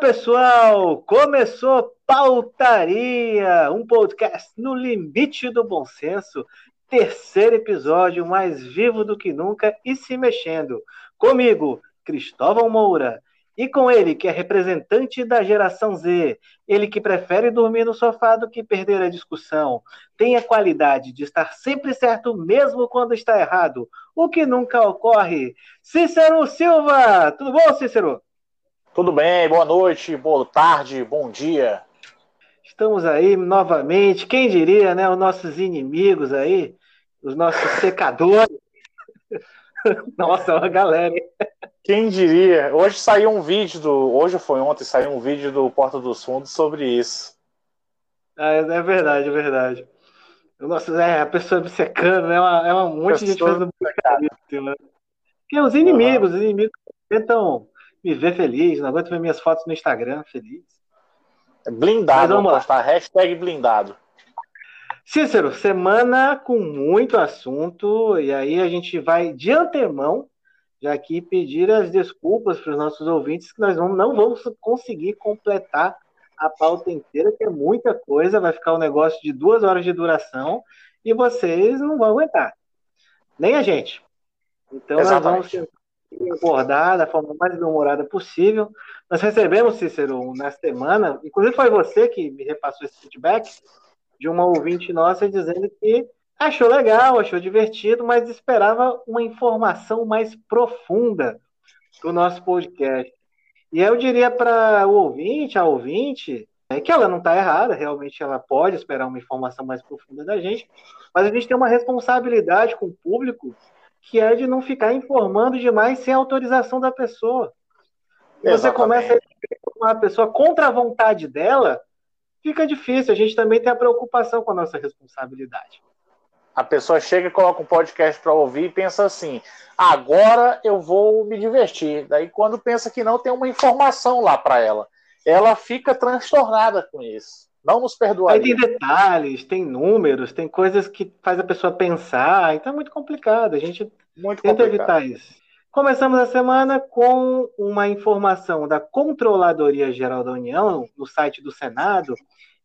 Pessoal, começou Pautaria, um podcast no limite do bom senso, terceiro episódio mais vivo do que nunca e se mexendo. Comigo, Cristóvão Moura, e com ele, que é representante da geração Z, ele que prefere dormir no sofá do que perder a discussão, tem a qualidade de estar sempre certo mesmo quando está errado, o que nunca ocorre. Cícero Silva! Tudo bom, Cícero? Tudo bem, boa noite, boa tarde, bom dia. Estamos aí novamente, quem diria, né? Os nossos inimigos aí, os nossos secadores. Nossa, uma galera. Quem diria? Hoje saiu um vídeo do. Hoje foi ontem, saiu um vídeo do Porta dos Fundos sobre isso. Ah, é verdade, é verdade. Nossa, é, a pessoa me secando, né? É uma, é um monte de gente fazendo né? Porque os inimigos, uhum. os inimigos tentam me ver feliz, não aguento ver minhas fotos no Instagram feliz. Blindado, vamos postar hashtag blindado. Cícero, semana com muito assunto, e aí a gente vai de antemão já aqui pedir as desculpas para os nossos ouvintes que nós vamos, não vamos conseguir completar a pauta inteira, que é muita coisa, vai ficar um negócio de duas horas de duração e vocês não vão aguentar. Nem a gente. Então Exatamente. nós vamos abordar da forma mais demorada possível. Nós recebemos, Cícero, na semana, inclusive foi você que me repassou esse feedback, de uma ouvinte nossa dizendo que achou legal, achou divertido, mas esperava uma informação mais profunda do nosso podcast. E eu diria para o ouvinte, a ouvinte, é que ela não está errada, realmente ela pode esperar uma informação mais profunda da gente, mas a gente tem uma responsabilidade com o público que é de não ficar informando demais sem autorização da pessoa. E você começa a uma pessoa contra a vontade dela, fica difícil. A gente também tem a preocupação com a nossa responsabilidade. A pessoa chega e coloca um podcast para ouvir e pensa assim: agora eu vou me divertir. Daí, quando pensa que não, tem uma informação lá para ela. Ela fica transtornada com isso. Não nos perdoa. Aí tem detalhes, tem números, tem coisas que faz a pessoa pensar. Então é muito complicado. A gente muito tenta complicado. evitar isso. Começamos a semana com uma informação da Controladoria Geral da União, no site do Senado,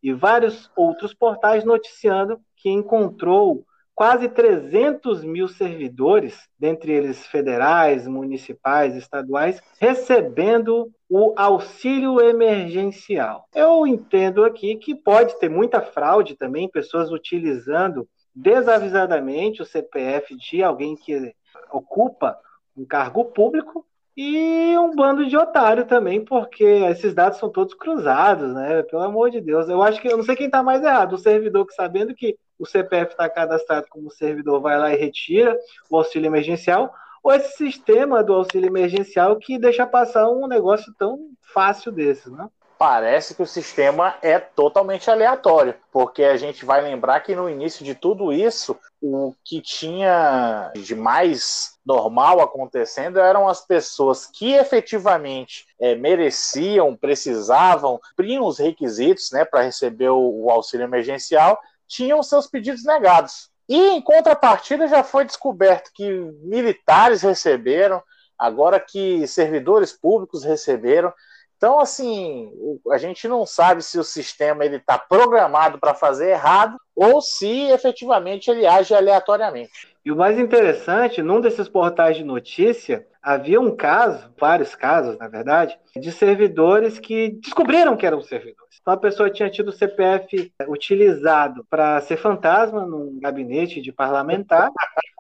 e vários outros portais noticiando que encontrou quase 300 mil servidores, dentre eles federais, municipais, estaduais, recebendo o auxílio emergencial. Eu entendo aqui que pode ter muita fraude também, pessoas utilizando desavisadamente o CPF de alguém que ocupa um cargo público e um bando de otário também, porque esses dados são todos cruzados, né? Pelo amor de Deus. Eu acho que eu não sei quem está mais errado. O servidor que sabendo que o CPF está cadastrado como servidor vai lá e retira o auxílio emergencial, ou esse sistema do auxílio emergencial que deixa passar um negócio tão fácil desse, né? Parece que o sistema é totalmente aleatório, porque a gente vai lembrar que no início de tudo isso, o que tinha de mais normal acontecendo eram as pessoas que efetivamente é, mereciam, precisavam, cumpriam os requisitos né, para receber o, o auxílio emergencial, tinham seus pedidos negados. E em contrapartida já foi descoberto que militares receberam, agora que servidores públicos receberam. Então, assim, a gente não sabe se o sistema ele está programado para fazer errado ou se efetivamente ele age aleatoriamente. E o mais interessante, num desses portais de notícia, havia um caso, vários casos, na verdade, de servidores que descobriram que eram servidores. Então a pessoa tinha tido o CPF utilizado para ser fantasma num gabinete de parlamentar,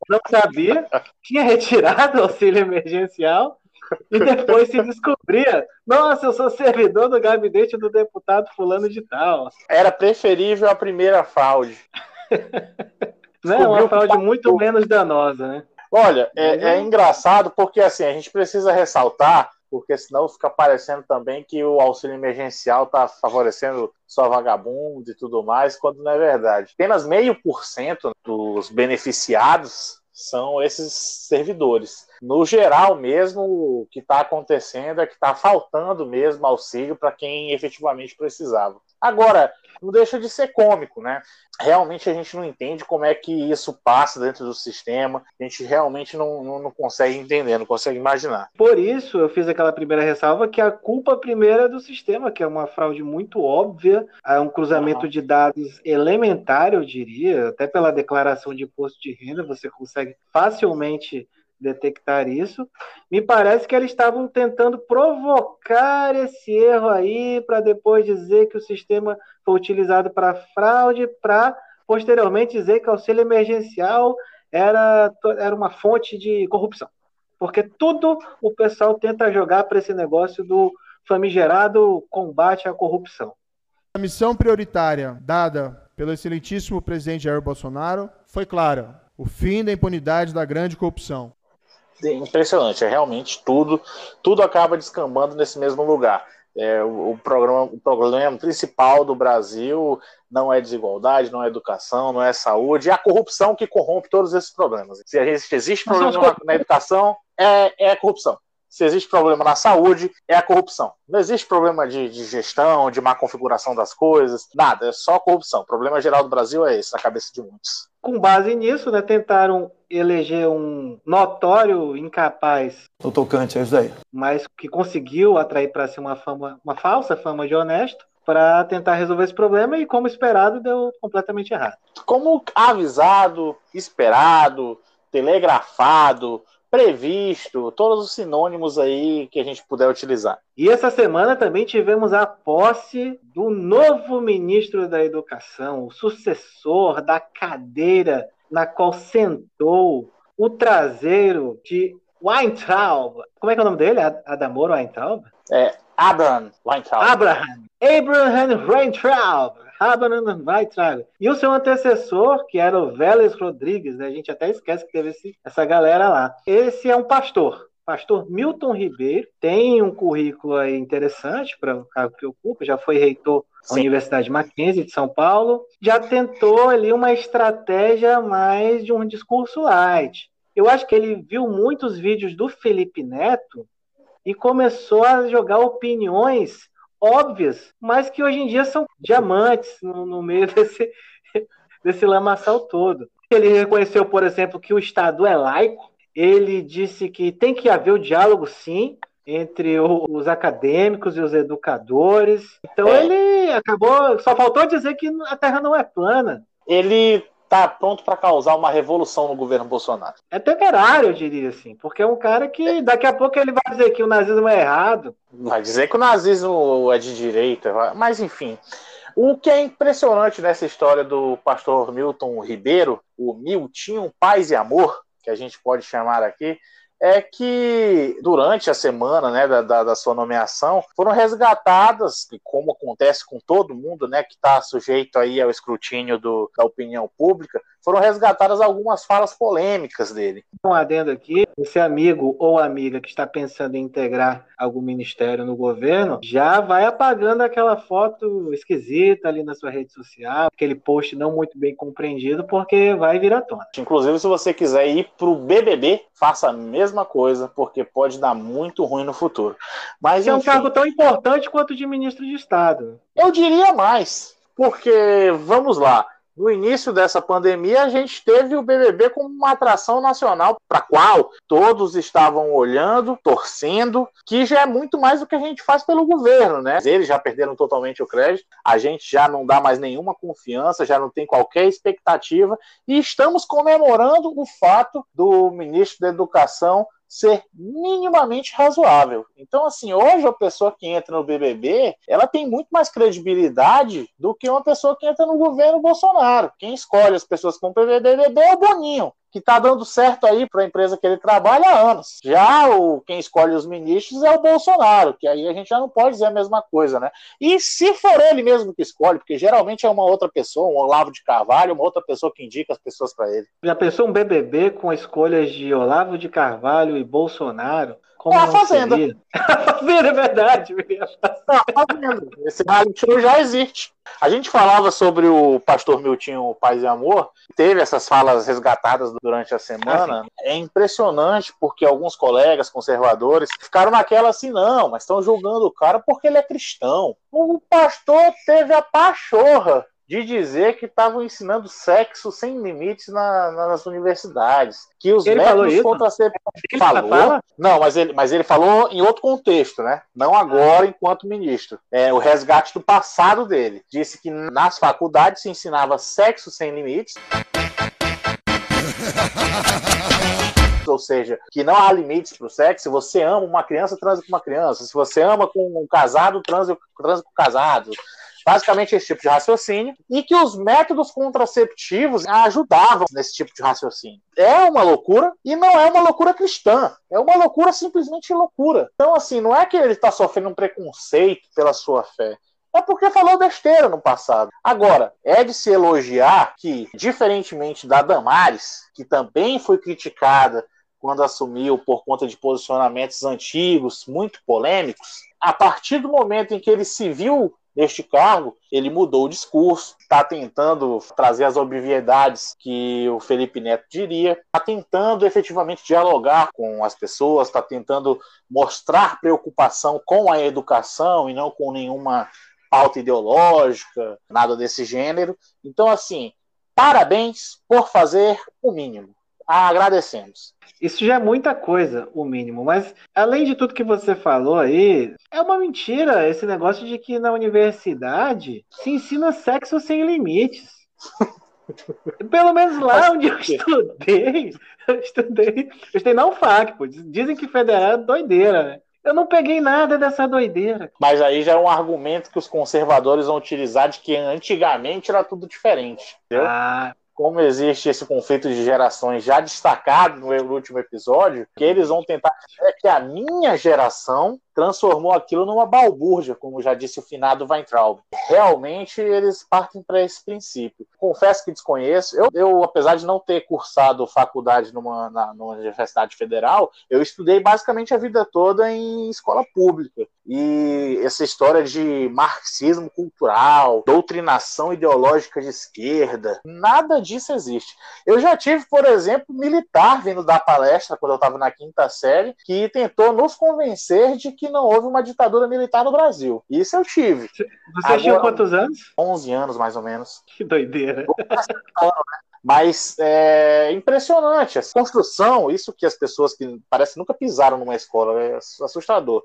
não sabia, tinha retirado o auxílio emergencial e depois se descobria, nossa, eu sou servidor do gabinete do deputado fulano de tal. Era preferível a primeira fraude. Não, é uma fraude muito menos danosa, né? Olha, é, é, engraçado porque assim, a gente precisa ressaltar, porque senão fica parecendo também que o auxílio emergencial está favorecendo só vagabundo e tudo mais, quando não é verdade. Apenas meio por cento dos beneficiados são esses servidores. No geral mesmo, o que está acontecendo é que está faltando mesmo auxílio para quem efetivamente precisava. Agora, não deixa de ser cômico, né? Realmente a gente não entende como é que isso passa dentro do sistema, a gente realmente não, não, não, consegue entender, não consegue imaginar. Por isso eu fiz aquela primeira ressalva que a culpa primeira é do sistema, que é uma fraude muito óbvia, é um cruzamento uhum. de dados elementar, eu diria, até pela declaração de imposto de renda você consegue facilmente detectar isso. Me parece que eles estavam tentando provocar esse erro aí para depois dizer que o sistema foi utilizado para fraude, para posteriormente dizer que o auxílio emergencial era, era uma fonte de corrupção. Porque tudo o pessoal tenta jogar para esse negócio do famigerado combate à corrupção. A missão prioritária dada pelo excelentíssimo presidente Jair Bolsonaro foi clara: o fim da impunidade da grande corrupção impressionante, é realmente tudo, tudo acaba descambando nesse mesmo lugar. É, o, o, programa, o problema principal do Brasil não é desigualdade, não é educação, não é saúde, é a corrupção que corrompe todos esses problemas. Se existe problema na, na educação, é, é corrupção se existe problema na saúde, é a corrupção. Não existe problema de, de, gestão, de má configuração das coisas, nada, é só corrupção. O problema geral do Brasil é esse, na cabeça de muitos. Com base nisso, né, tentaram eleger um notório incapaz. O tocante, é isso aí. Mas que conseguiu atrair para si uma fama, uma falsa fama de honesto para tentar resolver esse problema e, como esperado, deu completamente errado. Como avisado, esperado, telegrafado, previsto, todos os sinônimos aí que a gente puder utilizar. E essa semana também tivemos a posse do novo ministro da Educação, o sucessor da cadeira na qual sentou o traseiro de Weintraub. Como é que é o nome dele? Adamor Weintraub? É, Abraham Weintraub. Abraham. Abraham Weintraub. Abraham Weintraub. E o seu antecessor, que era o Vélez Rodrigues, né? a gente até esquece que teve esse, essa galera lá. Esse é um pastor. Pastor Milton Ribeiro tem um currículo aí interessante para o cargo que ocupa, já foi reitor da Universidade Mackenzie de São Paulo, já tentou ali uma estratégia mais de um discurso light. Eu acho que ele viu muitos vídeos do Felipe Neto e começou a jogar opiniões óbvias, mas que hoje em dia são diamantes no, no meio desse, desse lamaçal todo. Ele reconheceu, por exemplo, que o Estado é laico, ele disse que tem que haver o diálogo, sim, entre os acadêmicos e os educadores. Então é. ele acabou, só faltou dizer que a Terra não é plana. Ele tá pronto para causar uma revolução no governo Bolsonaro. É temerário, eu diria assim, porque é um cara que daqui a pouco ele vai dizer que o nazismo é errado. Vai dizer que o nazismo é de direita, mas enfim. O que é impressionante nessa história do pastor Milton Ribeiro, o Miltinho Paz e Amor, que a gente pode chamar aqui, é que durante a semana né, da, da, da, sua nomeação foram resgatadas, como acontece com todo mundo né, que está sujeito aí ao escrutínio do, da opinião pública, foram resgatadas algumas falas polêmicas dele. Um adendo aqui, esse amigo ou amiga que está pensando em integrar algum ministério no governo, já vai apagando aquela foto esquisita ali na sua rede social, aquele post não muito bem compreendido, porque vai vir à tona. Inclusive, se você quiser ir para o BBB, faça a mesma coisa, porque pode dar muito ruim no futuro. Mas, é um cargo tão importante quanto de ministro de Estado. Eu diria mais, porque, vamos lá, no início dessa pandemia, a gente teve o BBB como uma atração nacional para qual todos estavam olhando, torcendo, que já é muito mais do que a gente faz pelo governo, né? Eles já perderam totalmente o crédito, a gente já não dá mais nenhuma confiança, já não tem qualquer expectativa e estamos comemorando o fato do ministro da Educação ser minimamente razoável. Então, assim, hoje a pessoa que entra no BBB, ela tem muito mais credibilidade do que uma pessoa que entra no governo Bolsonaro. Quem escolhe as pessoas que vão para o BBB é o Boninho que está dando certo aí para a empresa que ele trabalha há anos. Já o quem escolhe os ministros é o Bolsonaro, que aí a gente já não pode dizer a mesma coisa, né? E se for ele mesmo que escolhe, porque geralmente é uma outra pessoa, um Olavo de Carvalho, uma outra pessoa que indica as pessoas para ele. Já pensou um BBB com escolhas de Olavo de Carvalho e Bolsonaro? Como é a Fazenda. a Fazenda, é verdade. É a Fazenda. Esse reality show já existe. A gente falava sobre o pastor Miltinho Paz e Amor, teve essas falas resgatadas durante a semana. Ah, é impressionante porque alguns colegas conservadores ficaram naquela assim, não, mas estão julgando o cara porque ele é cristão. O pastor teve a pachorra de dizer que estavam ensinando sexo sem limites na, nas universidades. Que os ele métodos contraceptivos. Falou? Não, mas ele, mas ele falou em outro contexto, né? Não agora, enquanto ministro. É o resgate do passado dele. Disse que nas faculdades se ensinava sexo sem limites. ou seja, que não há limites para o sexo. Se você ama uma criança, transa com uma criança. Se você ama com um casado, transa, transa com casado. Basicamente esse tipo de raciocínio, e que os métodos contraceptivos ajudavam nesse tipo de raciocínio. É uma loucura e não é uma loucura cristã. É uma loucura simplesmente loucura. Então, assim, não é que ele está sofrendo um preconceito pela sua fé é porque falou besteira no passado. Agora, é de se elogiar que, diferentemente da Damares, que também foi criticada quando assumiu por conta de posicionamentos antigos, muito polêmicos, a partir do momento em que ele se viu neste cargo, ele mudou o discurso, está tentando trazer as obviedades que o Felipe Neto diria, está tentando efetivamente dialogar com as pessoas, está tentando mostrar preocupação com a educação e não com nenhuma pauta ideológica, nada desse gênero. Então, assim, parabéns por fazer o mínimo. Agradecemos. Isso já é muita coisa, o mínimo. Mas, além de tudo que você falou aí, é uma mentira esse negócio de que na universidade se ensina sexo sem limites. Pelo menos lá onde eu estudei, eu estudei, eu estudei na UFAC, pô. Dizem que federal é doideira, né? Eu não peguei nada dessa doideira. Mas aí já é um argumento que os conservadores vão utilizar de que antigamente era tudo diferente. Entendeu? Ah, como existe esse conflito de gerações já destacado no último episódio, que eles vão tentar dizer que a minha geração transformou aquilo numa balbúrdia, como já disse o finado Weintraub. Realmente eles partem para esse princípio. Confesso que desconheço. Eu, eu, apesar de não ter cursado faculdade numa, na, numa universidade federal, eu estudei basicamente a vida toda em escola pública. E essa história de marxismo cultural, doutrinação ideológica de esquerda, nada disso existe. Eu já tive, por exemplo, militar vindo dar palestra quando eu estava na quinta série, que tentou nos convencer de que que não houve uma ditadura militar no Brasil. Isso eu tive. Você Agora, tinha quantos anos? 11 anos, mais ou menos. Que doideira. Mas é impressionante. A construção, isso que as pessoas que parecem nunca pisaram numa escola, é assustador.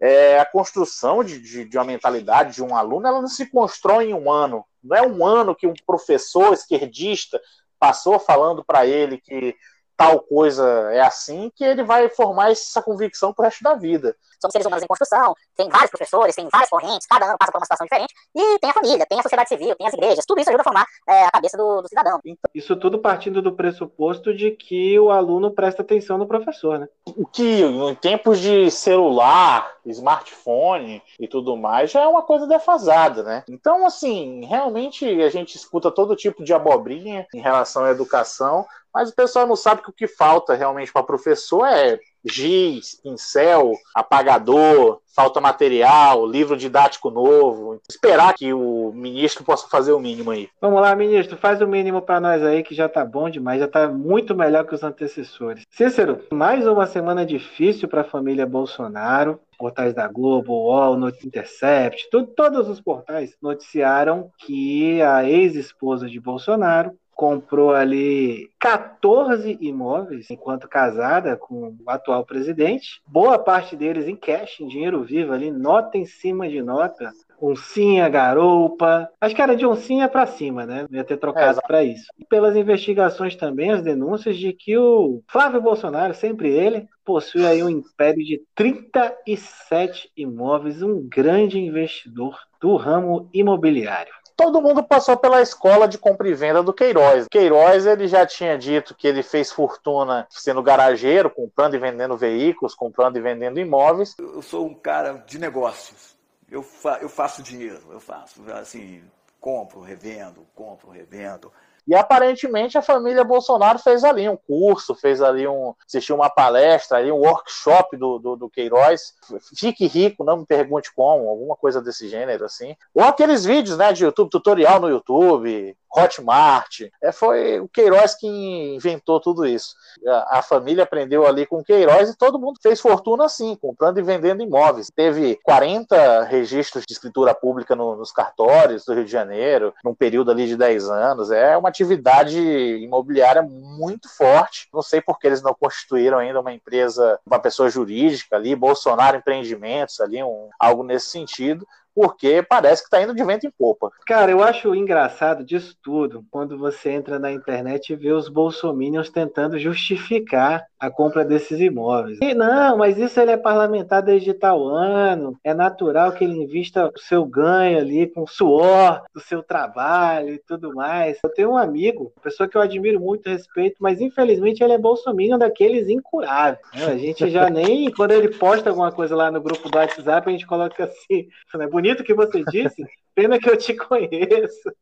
É, a construção de, de, de, uma mentalidade de um aluno, ela não se constrói em um ano. Não é um ano que um professor esquerdista passou falando para ele que tal coisa é assim, que ele vai formar essa convicção pro resto da vida. Somos seres humanos em construção, tem vários professores, tem várias correntes, cada ano passa por uma situação diferente, e tem a família, tem a sociedade civil, tem as igrejas, tudo isso ajuda a formar é, a cabeça do, do cidadão. Então, isso tudo partindo do pressuposto de que o aluno presta atenção no professor, né? O que em tempos de celular, smartphone e tudo mais, já é uma coisa defasada, né? Então, assim, realmente a gente escuta todo tipo de abobrinha em relação à educação, mas o pessoal não sabe que o que falta realmente para professor é giz, pincel, apagador, falta material, livro didático novo. Esperar que o ministro possa fazer o mínimo aí. Vamos lá, ministro, faz o mínimo para nós aí que já tá bom demais, já tá muito melhor que os antecessores. Cícero, mais uma semana difícil para a família Bolsonaro. Portais da Globo, UOL, Not Intercept, tudo, todos os portais noticiaram que a ex-esposa de Bolsonaro comprou ali 14 imóveis enquanto casada com o atual presidente. Boa parte deles em cash, em dinheiro vivo ali, nota em cima de nota. Oncinha, garoupa. Acho que era de oncinha para cima, né? Não ia ter trocado é, para isso. E pelas investigações também, as denúncias de que o Flávio Bolsonaro, sempre ele, possui aí um império de 37 imóveis, um grande investidor do ramo imobiliário todo mundo passou pela escola de compra e venda do Queiroz. Queiroz ele já tinha dito que ele fez fortuna sendo garageiro, comprando e vendendo veículos, comprando e vendendo imóveis. Eu sou um cara de negócios. Eu, fa eu faço dinheiro, eu faço assim, compro, revendo, compro, revendo. E aparentemente a família Bolsonaro fez ali um curso, fez ali um. assistiu uma palestra, ali, um workshop do, do, do Queiroz. Fique rico, não me pergunte como, alguma coisa desse gênero, assim. Ou aqueles vídeos né, de YouTube, tutorial no YouTube, Hotmart. É, foi o Queiroz que inventou tudo isso. A, a, família aprendeu ali com o Queiroz e todo mundo fez fortuna assim, comprando e vendendo imóveis. Teve 40 registros de escritura pública no, nos cartórios do Rio de Janeiro, num período ali de 10 anos. É uma atividade imobiliária muito forte. Não sei por que eles não constituíram ainda uma empresa, uma pessoa jurídica ali, Bolsonaro Empreendimentos ali, um, algo nesse sentido porque parece que está indo de vento em popa. Cara, eu acho engraçado disso tudo quando você entra na internet e vê os bolsominions tentando justificar a compra desses imóveis. E não, mas isso ele é parlamentar desde tal ano, é natural que ele invista o seu ganho ali com o suor do seu trabalho e tudo mais. Eu tenho um amigo, pessoa que eu admiro muito, respeito, mas infelizmente ele é bolsominion daqueles incuráveis. Né? A gente já nem, quando ele posta alguma coisa lá no grupo do WhatsApp, a gente coloca assim, é bonito bonito que você disse, pena que eu te conheço.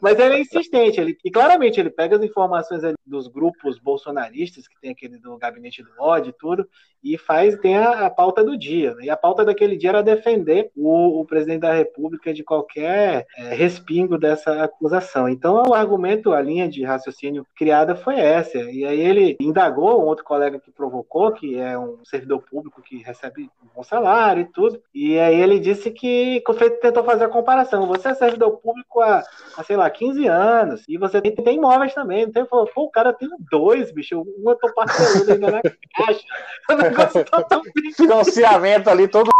Mas ele é insistente, ele, e claramente ele pega as informações dos grupos bolsonaristas, que tem aquele do gabinete do ódio e tudo, e faz, tem a, a pauta do dia. Né? E a pauta daquele dia era defender o, o presidente da República de qualquer é, respingo dessa acusação. Então o argumento, a linha de raciocínio criada foi essa. E aí ele indagou um outro colega que provocou, que é um servidor público que recebe um bom salário e tudo. E aí ele disse que tentou fazer a comparação. Você é servidor público há, há sei lá, 15 anos, e você tem, tem imóveis também. Então, falou, pô, o cara tem dois, bicho. Um eu tô parcelando ainda na caixa. O negócio tá tão Financiamento ali todo.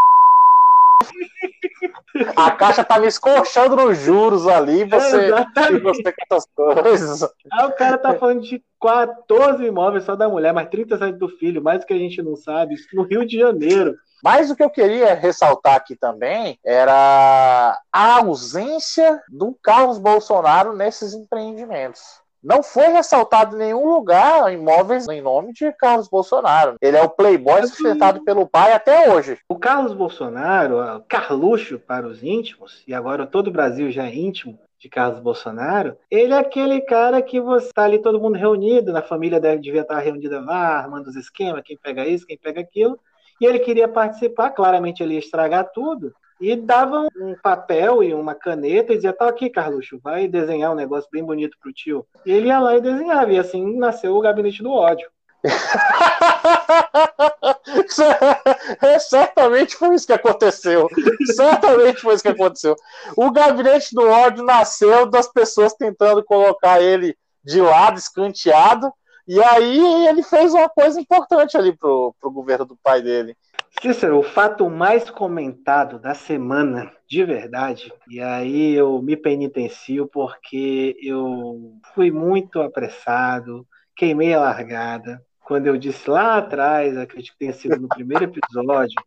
A caixa tá me escorchando nos juros ali, você, é, você com essas coisas. Aí o cara tá falando de 14 imóveis só da mulher, mas 37 do filho, mais do que a gente não sabe, isso no Rio de Janeiro. Mas o que eu queria ressaltar aqui também era a ausência do Carlos Bolsonaro nesses empreendimentos não foi ressaltado em nenhum lugar imóveis em nome de Carlos Bolsonaro. Ele é o playboy sustentado pelo pai até hoje. O Carlos Bolsonaro, Carluxo para os íntimos, e agora todo o Brasil já é íntimo de Carlos Bolsonaro, ele é aquele cara que você está ali todo mundo reunido, na família deve devia estar reunida lá, armando os esquemas, quem pega isso, quem pega aquilo, e ele queria participar, claramente ele ia estragar tudo, e dava um papel e uma caneta e dizia, tá aqui, Carluxo, vai desenhar um negócio bem bonito pro tio. E ele ia lá e desenhava, e assim nasceu o gabinete do ódio. Certamente foi isso que aconteceu. Certamente foi isso que aconteceu. O gabinete do ódio nasceu das pessoas tentando colocar ele de lado, escanteado, e aí ele fez uma coisa importante ali pro, pro governo do pai dele. Cícero, o fato mais comentado da semana, de verdade, e aí eu me penitencio porque eu fui muito apressado, queimei a largada, quando eu disse lá atrás, acredito que tenha sido no primeiro episódio,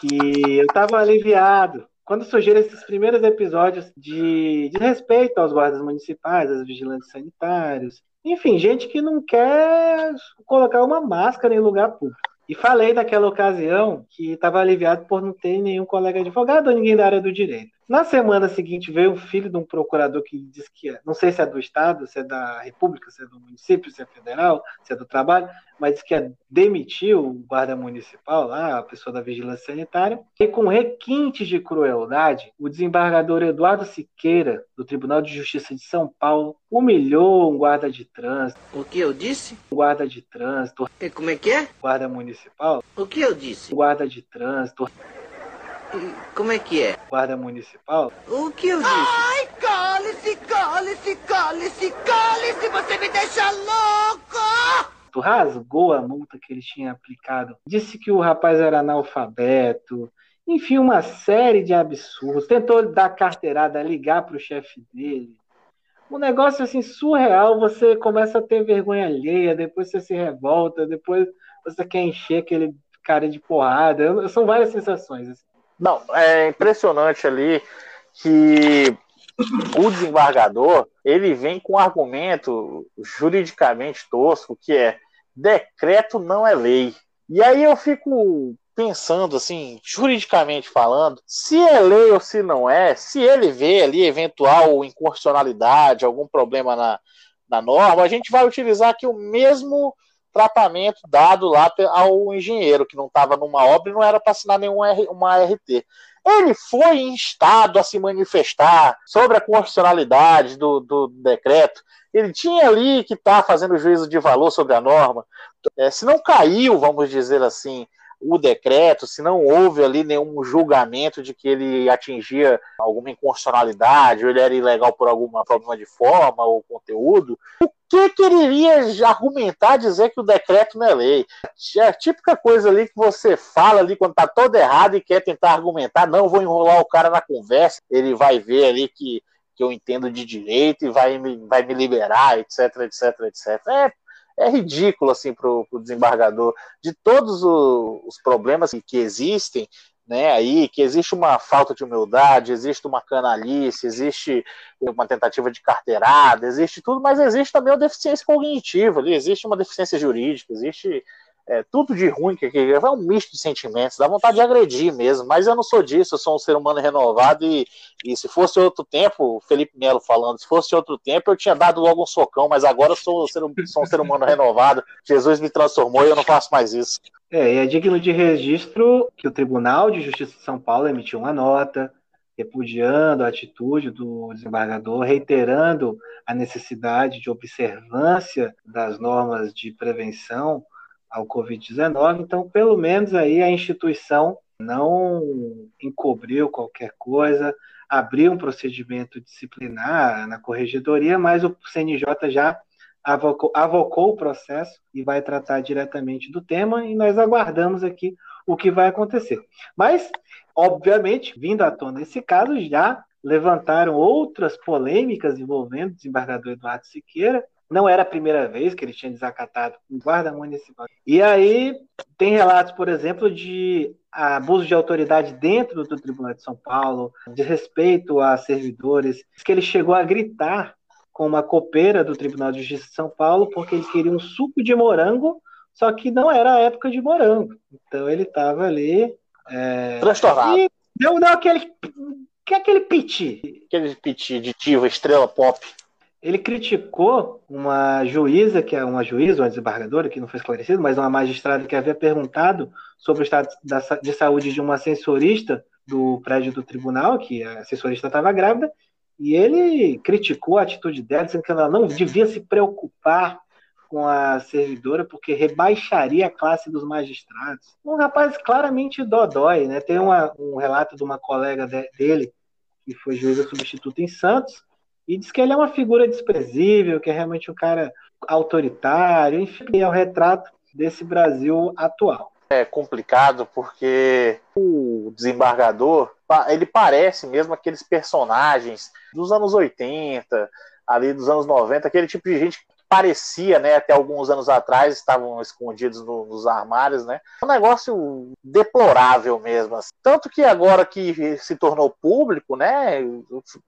que eu estava aliviado. Quando surgiram esses primeiros episódios de, de respeito aos guardas municipais, aos vigilantes sanitários, enfim, gente que não quer colocar uma máscara em lugar público. E falei naquela ocasião que estava aliviado por não ter nenhum colega advogado ou ninguém da área do direito. Na semana seguinte veio o filho de um procurador que disse que, é, não sei se é do Estado, se é da República, se é do município, se é federal, se é do trabalho, mas disse que ia demitir o guarda municipal lá, a pessoa da vigilância sanitária. E com requintes de crueldade, o desembargador Eduardo Siqueira, do Tribunal de Justiça de São Paulo, humilhou um guarda de trânsito. O que eu disse? Um guarda de trânsito. E como é que é? Guarda municipal. O que eu disse? Guarda de trânsito. Como é que é? Guarda municipal? O que eu disse? Ai, cale-se, cale-se, cale-se, cale-se, você me deixa louco! Tu rasgou a multa que ele tinha aplicado. Disse que o rapaz era analfabeto. Enfim, uma série de absurdos. Tentou dar carteirada, ligar para o chefe dele. Um negócio assim surreal. Você começa a ter vergonha alheia, depois você se revolta, depois você quer encher aquele cara de porrada. São várias sensações. Assim. Não, é impressionante ali que o desembargador ele vem com um argumento juridicamente tosco que é decreto não é lei. E aí eu fico pensando assim, juridicamente falando, se é lei ou se não é, se ele vê ali eventual inconstitucionalidade, algum problema na, na norma, a gente vai utilizar aqui o mesmo tratamento dado lá ao engenheiro, que não estava numa obra e não era para assinar nenhuma uma RT. Ele foi instado a se manifestar sobre a constitucionalidade do, do decreto. Ele tinha ali que estar tá fazendo juízo de valor sobre a norma. É, se não caiu, vamos dizer assim, o decreto, se não houve ali nenhum julgamento de que ele atingia alguma inconstitucionalidade, ou ele era ilegal por algum problema de forma ou conteúdo, o que, que ele iria argumentar dizer que o decreto não é lei? É a típica coisa ali que você fala ali quando tá todo errado e quer tentar argumentar, não, vou enrolar o cara na conversa, ele vai ver ali que que eu entendo de direito e vai me, vai me liberar, etc, etc, etc. É é ridículo assim para o desembargador de todos os problemas que, existem né aí que existe uma falta de humildade existe uma canalice existe uma tentativa de carteirada existe tudo mas existe também uma deficiência cognitiva existe uma deficiência jurídica existe é, tudo de ruim que, é um misto de sentimentos, dá vontade de agredir mesmo, mas eu não sou disso, eu sou um ser humano renovado e, e se fosse outro tempo, Felipe Melo falando, se fosse outro tempo eu tinha dado logo um socão, mas agora eu sou, sou um ser humano renovado, Jesus me transformou e eu não faço mais isso. É, é digno de registro que o Tribunal de Justiça de São Paulo emitiu uma nota repudiando a atitude do desembargador, reiterando a necessidade de observância das normas de prevenção ao Covid-19. Então, pelo menos aí a instituição não encobriu qualquer coisa, abriu um procedimento disciplinar na corregedoria, mas o CNJ já avocou, avocou o processo e vai tratar diretamente do tema, e nós aguardamos aqui o que vai acontecer. Mas, obviamente, vindo à tona esse caso, já levantaram outras polêmicas envolvendo o desembargador Eduardo Siqueira, não era a primeira vez que ele tinha desacatado um guarda municipal. E aí tem relatos, por exemplo, de abuso de autoridade dentro do Tribunal de São Paulo, de respeito a servidores, que ele chegou a gritar com uma copeira do Tribunal de Justiça de São Paulo porque ele queria um suco de morango, só que não era a época de morango. Então ele estava ali. É... Transtornado. E deu, deu aquele. Que é aquele piti? Aquele piti de diva, estrela pop ele criticou uma juíza, que é uma juíza, uma desembargadora, que não foi esclarecido, mas uma magistrada que havia perguntado sobre o estado de saúde de uma assessorista do prédio do tribunal, que a assessorista estava grávida, e ele criticou a atitude dela, dizendo que ela não devia se preocupar com a servidora, porque rebaixaria a classe dos magistrados. Um rapaz claramente dodói, né? Tem uma, um relato de uma colega de, dele, que foi juíza substituta em Santos, e diz que ele é uma figura desprezível, que é realmente um cara autoritário, enfim, é o retrato desse Brasil atual. É complicado porque o desembargador, ele parece mesmo aqueles personagens dos anos 80, ali dos anos 90, aquele tipo de gente parecia, né, até alguns anos atrás, estavam escondidos no, nos armários, né? Um negócio deplorável mesmo. Assim. Tanto que agora que se tornou público, né,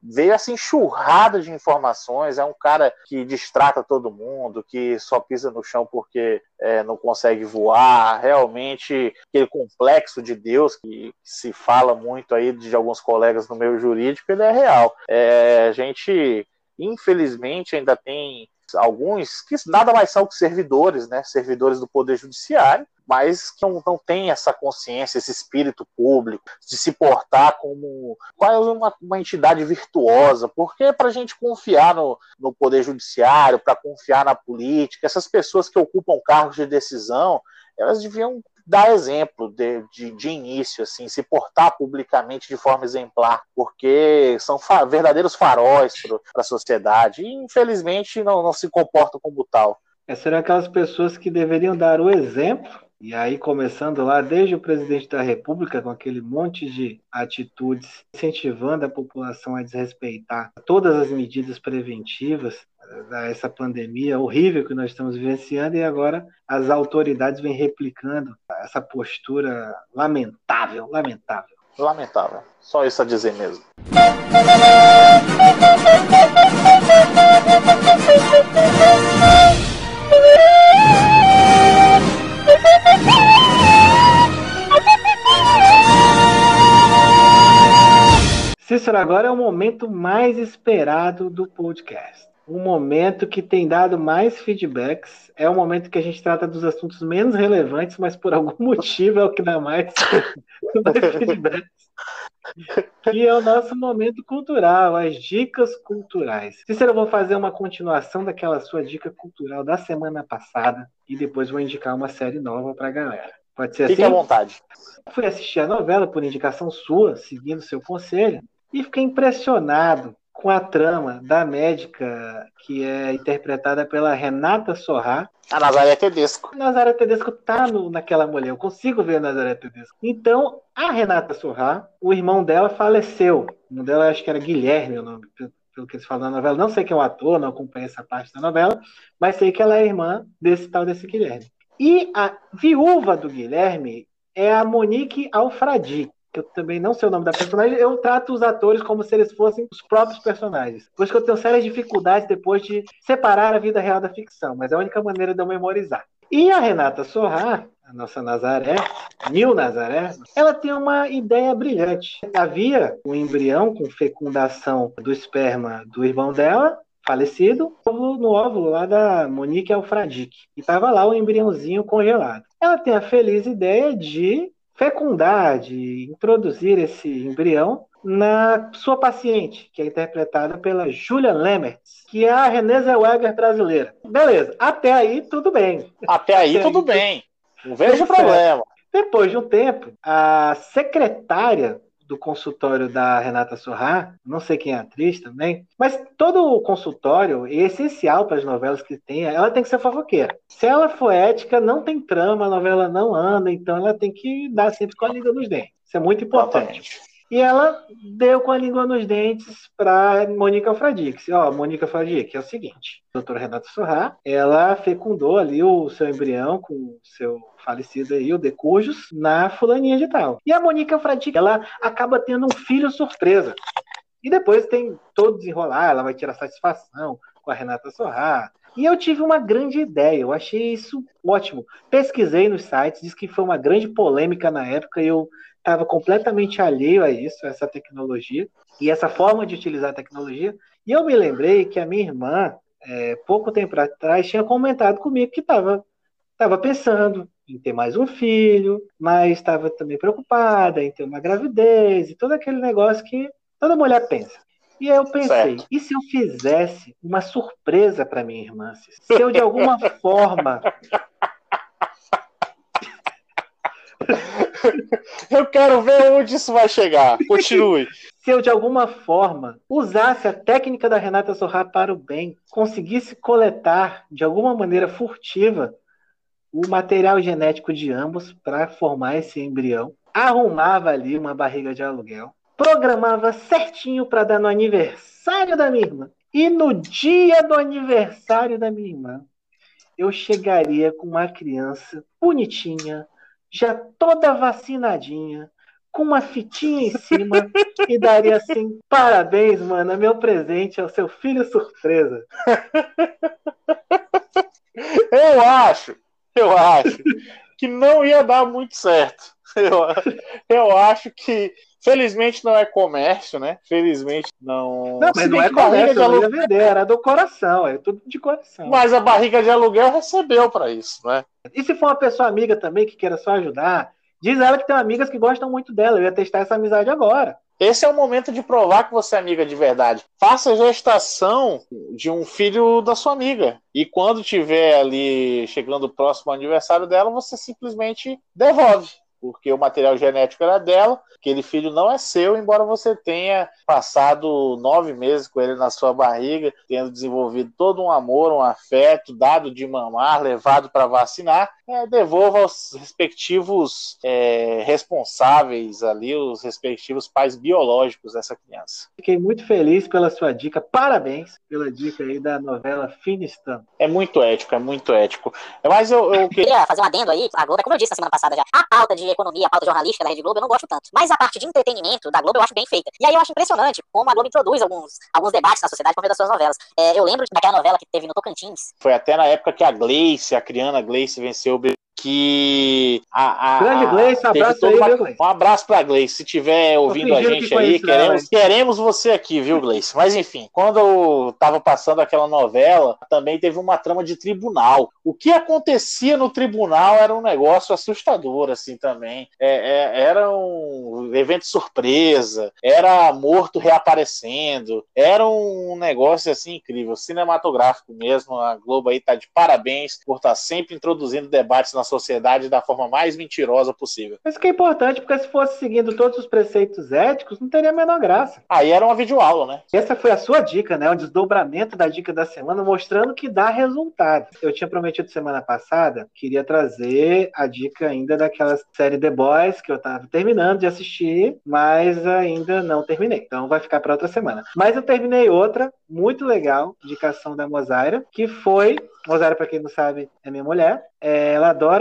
veio essa enxurrada de informações. É um cara que distrata todo mundo, que só pisa no chão porque é, não consegue voar. Realmente, aquele complexo de Deus que se fala muito aí de alguns colegas no meio jurídico, ele é real. É, a gente infelizmente ainda tem alguns que nada mais são que servidores, né? Servidores do Poder Judiciário, mas que não, não tem essa consciência, esse espírito público, de se portar como quase uma, uma entidade virtuosa. Porque para a gente confiar no, no Poder Judiciário, para confiar na política, essas pessoas que ocupam cargos de decisão, elas deviam dar exemplo de, de, de, início, assim, se portar publicamente de forma exemplar, porque são fa verdadeiros faróis para a sociedade e, infelizmente, não, não se comportam como tal. É, serão aquelas pessoas que deveriam dar o exemplo, e aí começando lá desde o presidente da República, com aquele monte de atitudes incentivando a população a desrespeitar todas as medidas preventivas, essa pandemia horrível que nós estamos vivenciando e agora as autoridades vêm replicando essa postura lamentável, lamentável. Lamentável. Só isso a dizer mesmo. Cícero, agora é o momento mais esperado do podcast. O momento que tem dado mais feedbacks. É o momento que a gente trata dos assuntos menos relevantes, mas por algum motivo é o que dá mais, mais feedbacks. Que é o nosso momento cultural, as dicas culturais. Cícero, eu vou fazer uma continuação daquela sua dica cultural da semana passada e depois vou indicar uma série nova pra galera. Pode ser Fique assim? à vontade. Fui assistir a novela por indicação sua, seguindo seu conselho, e fiquei impressionado com a trama da médica que é interpretada pela Renata Sorrá. A Nazaré Tedesco. A Nazaré Tedesco tá no, naquela mulher, eu consigo ver a Nazaré Tedesco. Então, a Renata Sorrá, o irmão dela faleceu. O irmão dela acho que era Guilherme o nome, pelo, que eles falam na novela. Não sei quem é o ator, não acompanhei essa parte da novela, mas sei que ela é irmã desse tal desse Guilherme. E a viúva do Guilherme é a Monique Alfradi, que eu também não sei o nome da personagem, eu trato os atores como se eles fossem os próprios personagens. Por isso que eu tenho sérias dificuldades depois de separar a vida real da ficção, mas é a única maneira de eu memorizar. E a Renata Sorrá, a nossa Nazaré, Nil Nazaré, ela tem uma ideia brilhante. Havia um embrião com fecundação do esperma do irmão dela, falecido, no óvulo lá da Monique Alfradique. E estava lá o embriãozinho congelado. Ela tem a feliz ideia de fecundar, de introduzir esse embrião na sua paciente, que é interpretada pela Julia Lemertz, que é a Renée Zellweger brasileira. Beleza, até aí tudo bem. Até aí Até tudo aí, bem. Não vejo problema. Depois de um tempo, a secretária do consultório da Renata Sorrá, não sei quem é a atriz também, mas todo o consultório é essencial para as novelas que tenha, ela tem que ser fofoqueira. Se ela for ética, não tem trama, a novela não anda, então ela tem que dar sempre com a língua nos dentes. Isso é muito importante. E ela deu com a língua nos dentes para Mônica Alfradique. Ó, Mônica Alfradique, é o seguinte: a doutora Renata Sorrá, ela fecundou ali o seu embrião com o seu falecido aí, o Decujos, na fulaninha de tal. E a Mônica Alfradique, ela acaba tendo um filho surpresa. E depois tem todo desenrolar, ela vai tirar satisfação com a Renata Sorrá. E eu tive uma grande ideia, eu achei isso ótimo. Pesquisei nos sites, disse que foi uma grande polêmica na época e eu estava completamente alheio a isso, a essa tecnologia e essa forma de utilizar a tecnologia. E eu me lembrei que a minha irmã, é, pouco tempo atrás, tinha comentado comigo que estava tava pensando em ter mais um filho, mas estava também preocupada em ter uma gravidez e todo aquele negócio que toda mulher pensa. E aí eu pensei, Certo. e se eu fizesse uma surpresa para minha irmã? Se eu de alguma forma Eu quero ver onde isso vai chegar. Continue. se eu de alguma forma usasse a técnica da Renata Sorrá para o bem, conseguisse coletar de alguma maneira furtiva o material genético de ambos para formar esse embrião, arrumava ali uma barriga de aluguel, programava certinho para dar no aniversário da minha irmã. E no dia do aniversário da minha irmã, eu chegaria com uma criança bonitinha, já toda vacinadinha, com uma fitinha em cima e daria assim: parabéns, mano, meu presente é o seu filho surpresa. Eu acho, eu acho que não ia dar muito certo. Eu, eu acho que, felizmente, não é comércio, né? Felizmente não. Não, Se mas não é comércio, de aluguel. ia vender, era do coração, é tudo de coração. Mas a barriga de aluguel recebeu para isso, né? E se for uma pessoa amiga também que queira só ajudar, diz ela que tem amigas que gostam muito dela, eu ia testar essa amizade agora. Esse é o momento de provar que você é amiga de verdade. Faça a gestação de um filho da sua amiga. E quando tiver ali chegando próximo ao aniversário dela, você simplesmente devolve. Porque o material genético era dela, aquele filho não é seu, embora você tenha passado nove meses com ele na sua barriga, tendo desenvolvido todo um amor, um afeto, dado de mamar, levado para vacinar, é, devolva aos respectivos é, responsáveis ali, os respectivos pais biológicos dessa criança. Fiquei muito feliz pela sua dica, parabéns pela dica aí da novela Finistan. É muito ético, é muito ético. Mas eu, eu queria. queria fazer um adendo aí, a Globo, é como eu disse na semana passada já, a pauta de economia, a pauta jornalística da Rede Globo, eu não gosto tanto. Mas a parte de entretenimento da Globo eu acho bem feita. E aí eu acho impressionante como a Globo introduz alguns, alguns debates na sociedade por meio das suas novelas. É, eu lembro daquela novela que teve no Tocantins, Foi até na época que a Gleice, a Criana Gleice, venceu o que a, a Grande Gleice, abraço toda aí, viu? Um abraço pra Gleice. Se tiver ouvindo a gente que aí, conheço ela, queremos, queremos você aqui, viu, Gleice? Mas enfim, quando eu tava passando aquela novela, também teve uma trama de tribunal. O que acontecia no tribunal era um negócio assustador, assim, também. É, é- era um evento surpresa, era morto reaparecendo, era um negócio, assim, incrível, cinematográfico mesmo. A Globo aí tá de parabéns por estar sempre introduzindo debates na sociedade da forma mais mentirosa possível. Isso que é importante, porque se fosse seguindo todos os preceitos éticos, não teria a menor graça. Aí era uma videoaula, né? Essa foi a sua dica, né? Um desdobramento da dica da semana, mostrando que dá resultado. Eu tinha prometido semana passada, queria trazer a dica ainda daquela série The Boys, que eu tava terminando de assistir, mas ainda não terminei. Então vai ficar para outra semana. Mas eu terminei outra, muito legal, indicação da Mozaira, que foi. Mozaira, para quem não sabe, é minha mulher. É, ela adora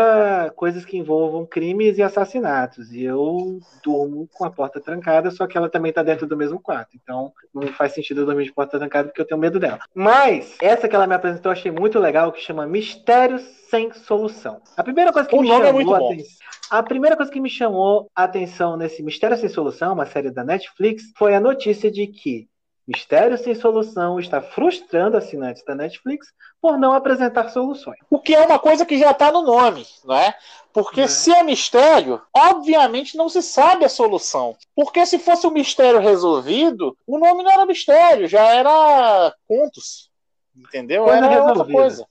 coisas que envolvam crimes e assassinatos. E eu durmo com a porta trancada, só que ela também tá dentro do mesmo quarto. Então não faz sentido eu dormir de porta trancada porque eu tenho medo dela. Mas essa que ela me apresentou eu achei muito legal, que chama Mistérios Sem Solução. A primeira coisa que O me é chamou muito a atenção. A primeira coisa que me chamou a atenção nesse Mistério Sem Solução, uma série da Netflix, foi a notícia de que Mistério Sem Solução está frustrando assinantes da Netflix por não apresentar soluções. O que é uma coisa que já está no nome, não é? Porque Né? se é mistério, obviamente não se sabe a solução. Porque se fosse um mistério resolvido, o nome não era mistério, já era contos. Entendeu? Coisa era outra resolvida. coisa.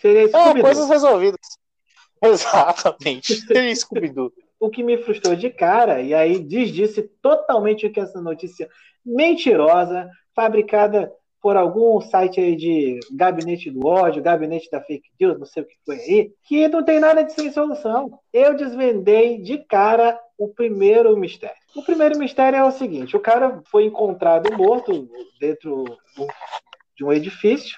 Seria É, coisas resolvidas. Exatamente. Seria Scooby-Doo. O que me frustrou de cara, e aí desdisse totalmente o que essa notícia mentirosa, fabricada por algum site aí de gabinete do ódio, gabinete da fake news, não sei o que foi aí, que não tem nada de sem solução. Eu desvendei de cara o primeiro mistério. O primeiro mistério é o seguinte: o cara foi encontrado morto dentro de um edifício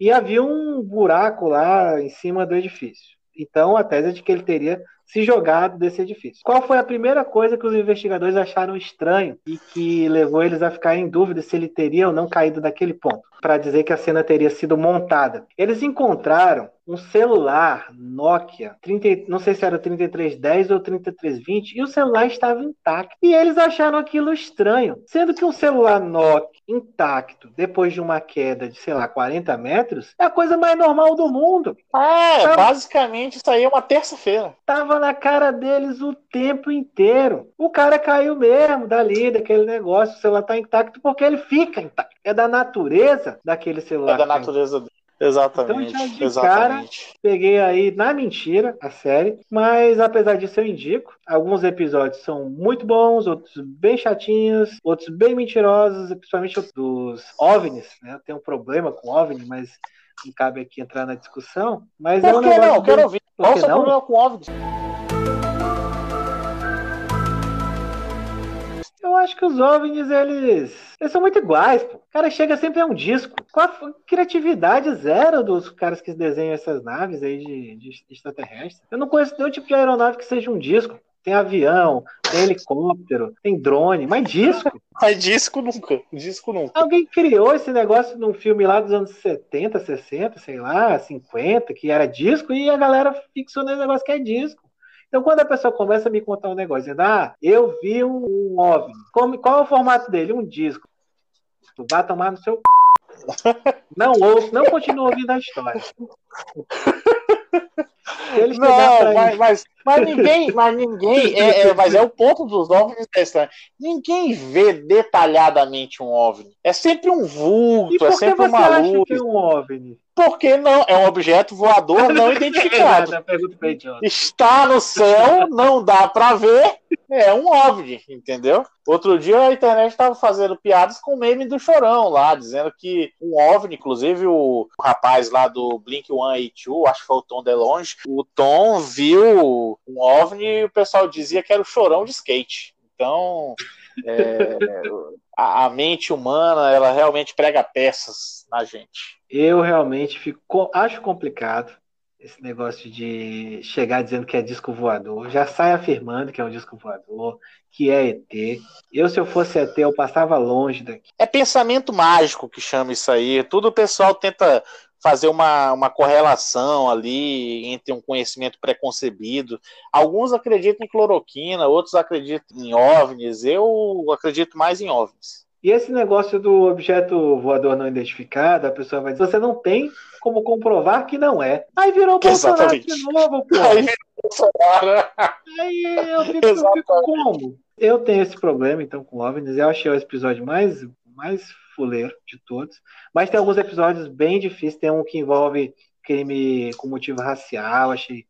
e havia um buraco lá em cima do edifício. Então, a tese é de que ele teria se jogado desse edifício. Qual foi a primeira coisa que os investigadores acharam estranho e que levou eles a ficar em dúvida se ele teria ou não caído daquele ponto, para dizer que a cena teria sido montada? Eles encontraram um celular Nokia, 30, não sei se era 3310 ou 3320, e o celular estava intacto. E eles acharam aquilo estranho, sendo que um celular Nokia intacto, depois de uma queda de, sei lá, 40 metros, é a coisa mais normal do mundo. É, Tá. basicamente isso aí é uma terça-feira. Tava na cara deles o tempo inteiro. O cara caiu mesmo dali, daquele negócio, o celular tá intacto porque ele fica intacto. É da natureza daquele celular. É da natureza dele. Exatamente. Então, já de Exatamente. Peguei aí na mentira a série, mas apesar disso eu indico. Alguns episódios são muito bons, outros bem chatinhos, outros bem mentirosos, principalmente os dos OVNIs, né? Eu tenho um problema com OVNI, mas não cabe aqui entrar na discussão. Mas é Por um que negócio não? Quero ouvir. Qual o seu problema com OVNI? Acho que os OVNIs, eles, eles são muito iguais, pô. O cara chega sempre a um disco. Qual a criatividade zero dos caras que desenham essas naves aí de, de extraterrestres? Eu não conheço nenhum tipo de aeronave que seja um disco. Tem avião, tem helicóptero, tem drone, mas disco. Mas disco nunca. Disco nunca. Alguém criou esse negócio num filme lá dos anos 70, 60, sei lá, 50, que era disco, e a galera fixou nesse negócio que é disco. Então, quando a pessoa começa a me contar um negócio, dizendo, ah, eu vi um, um OVNI, Como- qual é o formato dele? Um disco. Tu vai tomar no seu c... Não ouço, não continuo ouvindo a história. Ele Não, mas, mas, mas ninguém, mas ninguém, é, é, mas é o ponto dos OVNIs. Ninguém vê detalhadamente um OVNI. É sempre um vulto, é sempre uma acha luz. que é um OVNI? Porque não, é um objeto voador não identificado. Idiota. Está no céu, não dá pra ver, é um OVNI, entendeu? Outro dia a internet estava fazendo piadas com o meme do Chorão lá, dizendo que um OVNI, inclusive o rapaz lá do Blink 182, acho que foi o Tom DeLonge, o Tom viu um OVNI e o pessoal dizia que era o Chorão de skate. Então, é, a, a mente humana, ela realmente prega peças na gente. Eu realmente fico, acho complicado esse negócio de chegar dizendo que é disco voador. Já sai afirmando que é um disco voador, que é ET. Eu, se eu fosse ET, eu passava longe daqui. É pensamento mágico que chama isso aí. Tudo o pessoal tenta fazer uma, uma correlação ali entre um conhecimento preconcebido. Alguns acreditam em cloroquina, outros acreditam em OVNIs. Eu acredito mais em OVNIs. E esse negócio do objeto voador não identificado, a pessoa vai dizer, você não tem como comprovar que não é. Aí virou Bolsonaro Exatamente. de novo, pô. Aí, Bolsonaro. Aí eu fico, eu fico como? Eu tenho esse problema, então, com OVNIs. Eu achei o episódio mais, mais fuleiro de todos. Mas tem alguns episódios bem difíceis. Tem um que envolve crime com motivo racial. Achei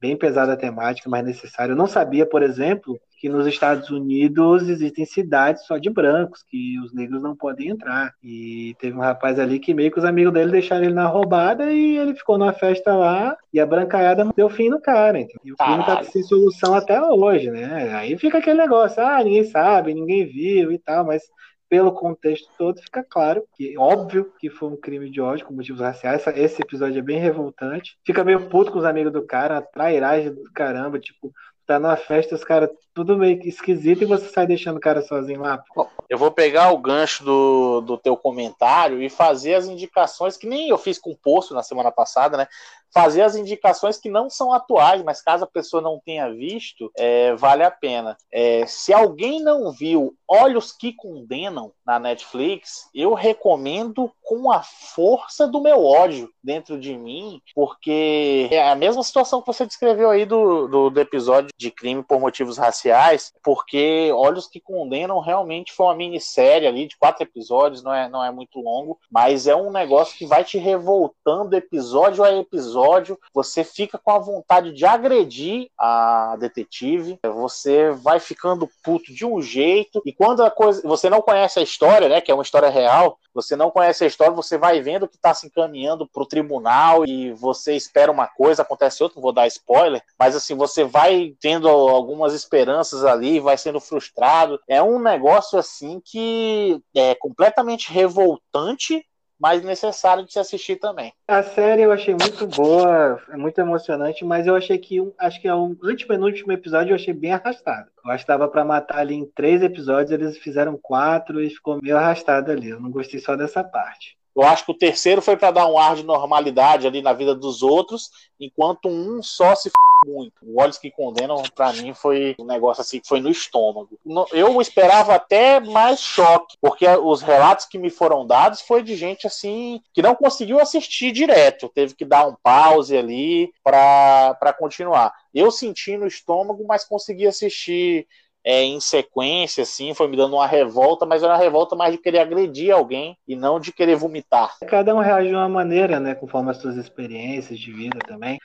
bem pesada a temática, mas necessário. Eu não sabia, por exemplo, que nos Estados Unidos existem cidades só de brancos, que os negros não podem entrar. E teve um rapaz ali que meio que os amigos dele deixaram ele na roubada e ele ficou numa festa lá e a brancaiada deu fim no cara. Então. E o crime tá sem solução até hoje, né? Aí fica aquele negócio, ah, ninguém sabe, ninguém viu e tal, mas pelo contexto todo, fica claro que óbvio que foi um crime de ódio com motivos raciais. Essa- esse episódio é bem revoltante. Fica meio puto com os amigos do cara, a trairagem do caramba, tipo, tá numa festa, os caras tudo meio esquisito e você sai deixando o cara sozinho lá. pô. Eu vou pegar o gancho do, do teu comentário e fazer as indicações, que nem eu fiz com o Poço na semana passada, né? Fazer as indicações que não são atuais, mas caso a pessoa não tenha visto, é, vale a pena. É, se alguém não viu Olhos que Condenam na Netflix, eu recomendo com a força do meu ódio dentro de mim, porque é a mesma situação que você descreveu aí do, do, do episódio de crime por motivos raciais, porque Olhos que Condenam realmente foi uma minissérie ali de quatro episódios, não é, não é muito longo, mas é um negócio que vai te revoltando episódio a episódio, você fica com a vontade de agredir a detetive, você vai ficando puto de um jeito, e quando a coisa, você não conhece a história, né, que é uma história real, você não conhece a história, você vai vendo que está se encaminhando para o tribunal e você espera uma coisa, acontece outra, vou dar spoiler, mas assim, você vai tendo algumas esperanças ali, vai sendo frustrado. É um negócio assim que é completamente revoltante, mas necessário de se assistir também. A série eu achei muito boa, é muito emocionante, mas eu achei que um, acho que é o antepenúltimo episódio eu achei bem arrastado. Eu acho que dava pra matar ali em três episódios, eles fizeram quatro e ficou meio arrastado ali. Eu não gostei só dessa parte. Eu acho que o terceiro foi para dar um ar de normalidade ali na vida dos outros, enquanto um só se f... muito. O Olhos que Condenam, para mim, foi um negócio assim que foi no estômago. Eu esperava até mais choque, porque os relatos que me foram dados foi de gente assim que não conseguiu assistir direto, teve que dar um pause ali para continuar. Eu senti no estômago, mas consegui assistir é, em sequência, assim, foi me dando uma revolta, mas era uma revolta mais de querer agredir alguém e não de querer vomitar. Cada um reage de uma maneira, né? Conforme as suas experiências de vida também.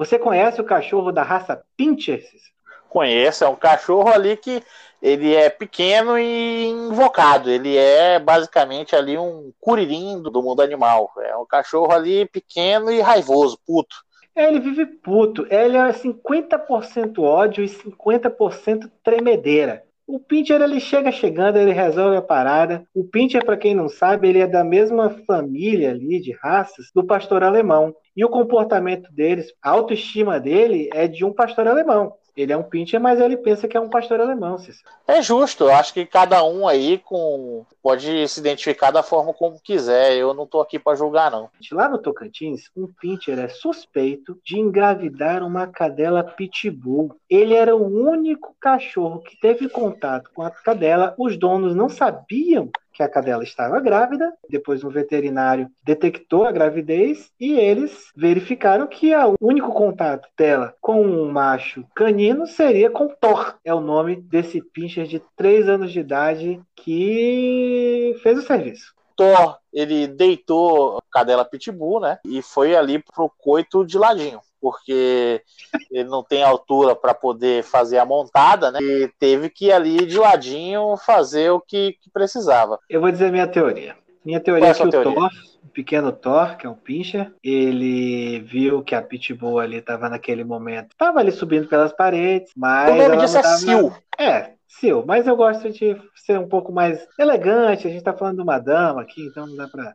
Você conhece o cachorro da raça Pinscher? Cícero? Conheço, é um cachorro ali que ele é pequeno e invocado. Ele é basicamente ali um curirim do mundo animal. É um cachorro ali pequeno e raivoso, puto. É, ele vive puto. Ele é 50% ódio e 50% tremedeira. O Pincher ele chega chegando, ele resolve a parada. O Pincher, para quem não sabe, ele é da mesma família ali de raças do pastor alemão. E o comportamento deles, a autoestima dele é de um pastor alemão. Ele é um Pincher, mas ele pensa que é um pastor alemão, Cícero. É justo, eu acho que cada um aí com pode se identificar da forma como quiser. Eu não tô aqui para julgar não. Lá no Tocantins, um Pincher é suspeito de engravidar uma cadela pitbull. Ele era o único cachorro que teve contato com a cadela. Os donos não sabiam que a cadela estava grávida. Depois, um veterinário detectou a gravidez e eles verificaram que o único contato dela com um macho canino seria com Thor. É o nome desse pincher de 3 anos de idade que fez o serviço. Thor, ele deitou a cadela pitbull, né? E foi ali pro coito de ladinho. Porque ele não tem altura para poder fazer a montada, né? E teve que ir ali de ladinho fazer o que, que precisava. Eu vou dizer minha teoria. Minha teoria é é que o teoria? Thor, o pequeno Thor, que é um pincher, ele viu que a Pitbull ali estava naquele momento. Estava ali subindo pelas paredes, mas. o nome disso é tava- Sil. É, Sil, mas eu gosto de ser um pouco mais elegante. A gente tá falando de uma dama aqui, então não dá pra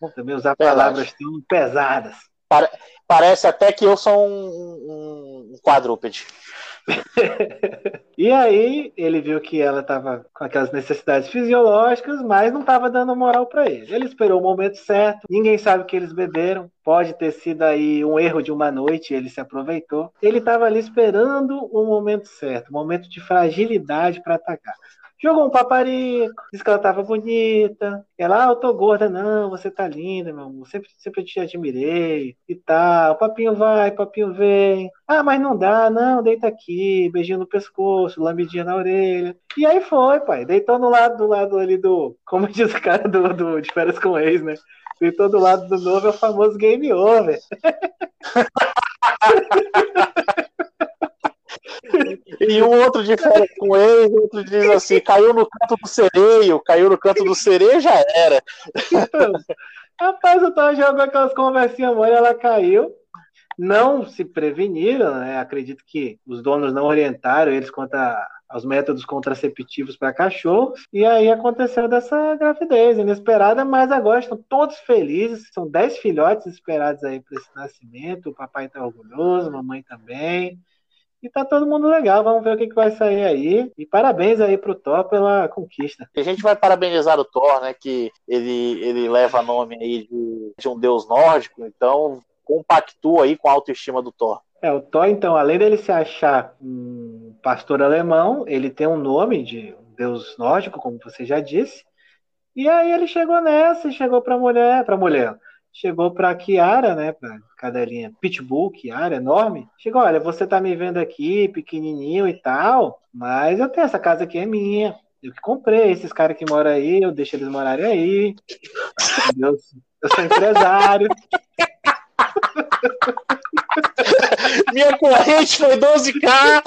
vamos também usar Verdade. palavras tão pesadas. Parece até que eu sou um, um, um quadrúpede. e aí ele viu que ela estava com aquelas necessidades fisiológicas, mas não estava dando moral para ele. Ele esperou o momento certo, ninguém sabe o que eles beberam, pode ter sido aí um erro de uma noite, ele se aproveitou. Ele estava ali esperando o momento certo, momento de fragilidade para atacar. Jogou um paparico, disse que ela tava bonita. Ela, ah, eu tô gorda. Não, você tá linda, meu amor. Sempre, sempre te admirei e tal. Papinho vai, papinho vem. Ah, mas não dá, não, deita aqui. Beijinho no pescoço, lambidinha na orelha. E aí foi, pai. Deitou no lado, do lado ali do. Como diz o cara do, do de férias com ex, né? Deitou do lado do novo, é o famoso game over. E um outro de férias com ele, outro diz assim: caiu no canto do sereio, caiu no canto do sereio já era. Rapaz, eu tava jogando aquelas conversinhas mole, ela caiu. Não se preveniram, né? Acredito que os donos não orientaram eles quanto a, aos métodos contraceptivos para cachorros. E aí aconteceu dessa gravidez inesperada, mas agora estão todos felizes. São 10 filhotes esperados aí para esse nascimento. O papai está orgulhoso, a mamãe também. E tá todo mundo legal, vamos ver o que, que vai sair aí. E parabéns aí pro Thor pela conquista. A gente vai parabenizar o Thor, né? Que ele, ele leva nome aí de, de um deus nórdico, então compactua aí com a autoestima do Thor. É, o Thor, então, além dele se achar um pastor alemão, ele tem um nome de um deus nórdico, como você já disse. E aí ele chegou nessa e chegou pra mulher, pra mulher chegou para Kiara, né, para cadelinha Pitbull, Kiara, enorme. Chegou, olha, você tá me vendo aqui, pequenininho e tal, mas eu tenho essa casa aqui é minha. Eu que comprei, esses caras que moram aí, eu deixo eles morarem aí. Eu, eu sou empresário. Minha corrente foi 12k.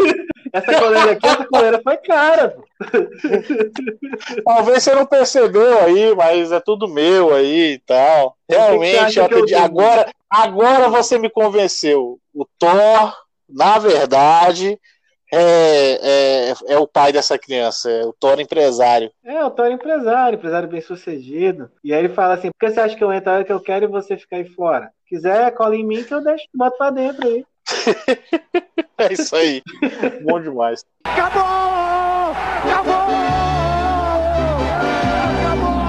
Essa coleira aqui, essa coleira foi cara. Talvez você não percebeu aí, mas é tudo meu aí e tal. Realmente, eu acredito, agora, agora você me convenceu. O Thor, na verdade, é, é, é, o pai dessa criança, é o Thor empresário. É, o Thor empresário, empresário bem sucedido. E aí ele fala assim: por que você acha que eu entro a hora que eu quero e você ficar aí fora? quiser, cola em mim que eu deixo, boto pra dentro aí. é isso aí. Bom demais. Acabou! Acabou! Acabou!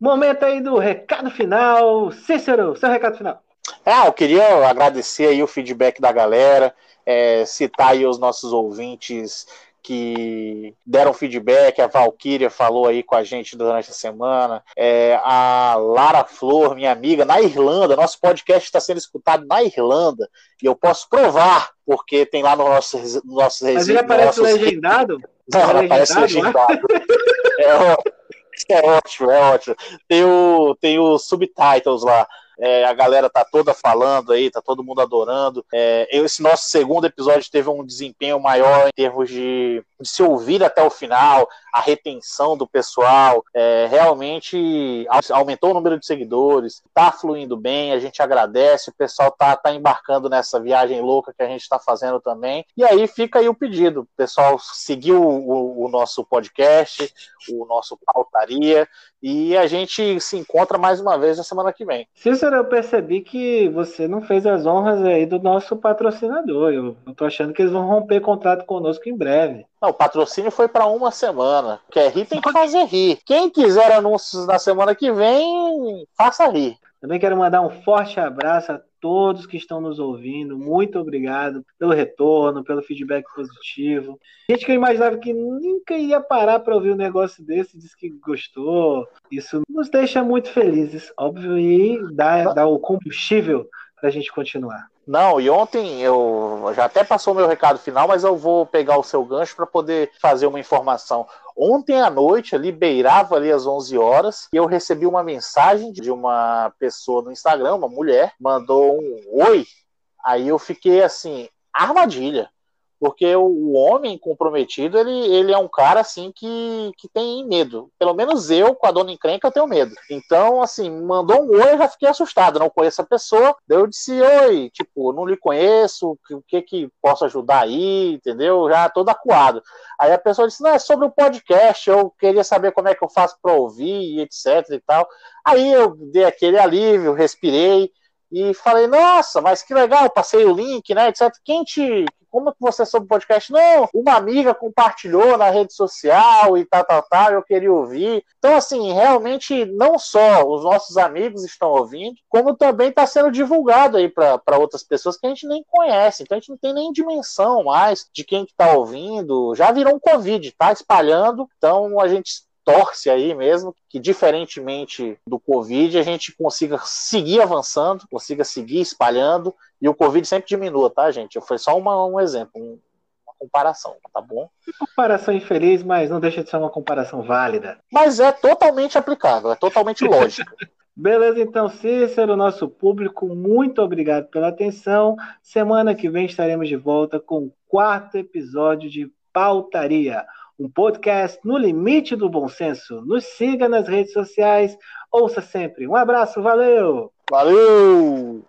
Momento aí do recado final. Cícero, seu recado final. Ah, eu queria agradecer aí o feedback da galera, é, citar aí os nossos ouvintes que deram feedback, a Valkyria falou aí com a gente durante a semana, é, a Lara Flor, minha amiga, na Irlanda, nosso podcast está sendo escutado na Irlanda, e eu posso provar, porque tem lá no nosso, no nosso Mas ele aparece nossos... legendado? Não, é aparece legendado. é, é ótimo, é ótimo. Tem o, tem os subtitles lá. É, a galera tá toda falando aí, tá todo mundo adorando. É, esse nosso segundo episódio teve um desempenho maior em termos de, de se ouvir até o final, a retenção do pessoal. É, realmente aumentou o número de seguidores, tá fluindo bem, a gente agradece, o pessoal tá, tá embarcando nessa viagem louca que a gente está fazendo também. E aí fica aí o pedido, pessoal, seguir o, o, nosso podcast, o nosso pautaria, e a gente se encontra mais uma vez na semana que vem. Cícero, eu percebi que você não fez as honras aí do nosso patrocinador. Eu, tô achando que eles vão romper contrato conosco em breve. Não, o patrocínio foi para uma semana. Quer rir, tem que fazer rir. Quem quiser anúncios na semana que vem, faça rir. Também quero mandar um forte abraço a todos que estão nos ouvindo. Muito obrigado pelo retorno, pelo feedback positivo. Gente que eu imaginava que nunca ia parar para ouvir um negócio desse, disse que gostou. Isso nos deixa muito felizes, óbvio, e dá, dá o combustível para a gente continuar. Não, e ontem eu já até passou meu recado final, mas eu vou pegar o seu gancho para poder fazer uma informação. Ontem à noite, ali, beirava ali às 11 horas, e eu recebi uma mensagem de uma pessoa no Instagram, uma mulher, mandou um oi. Aí eu fiquei assim, armadilha. Porque o, homem comprometido, ele, ele é um cara, assim, que, que tem medo. Pelo menos eu, com a dona encrenca, eu tenho medo. Então, assim, mandou um oi, eu já fiquei assustado. Não conheço a pessoa. Daí eu disse, oi, tipo, não lhe conheço, o que que posso ajudar aí, entendeu? Já todo acuado. Aí a pessoa disse, não, é sobre o podcast, eu queria saber como é que eu faço para ouvir, etc e tal. Aí eu dei aquele alívio, respirei, e falei, nossa, mas que legal, passei o link, né, etc. Quem te. Como que você soube o podcast? Não, uma amiga compartilhou na rede social e tal, tal, tal, eu queria ouvir. Então, assim, realmente, não só os nossos amigos estão ouvindo, como também está sendo divulgado aí para outras pessoas que a gente nem conhece. Então, a gente não tem nem dimensão mais de quem está ouvindo. Já virou um Covid, tá espalhando. Então, a gente torce aí mesmo que, diferentemente do Covid, a gente consiga seguir avançando, consiga seguir espalhando e o Covid sempre diminua, tá, gente? Foi só uma, um exemplo, um, uma comparação, tá bom? Comparação infeliz, mas não deixa de ser uma comparação válida. Mas é totalmente aplicável, é totalmente lógico. Beleza, então, Cícero, nosso público, muito obrigado pela atenção. Semana que vem estaremos de volta com o quarto episódio de Pautaria um podcast no limite do bom senso. Nos siga nas redes sociais, ouça sempre. Um abraço, valeu! Valeu!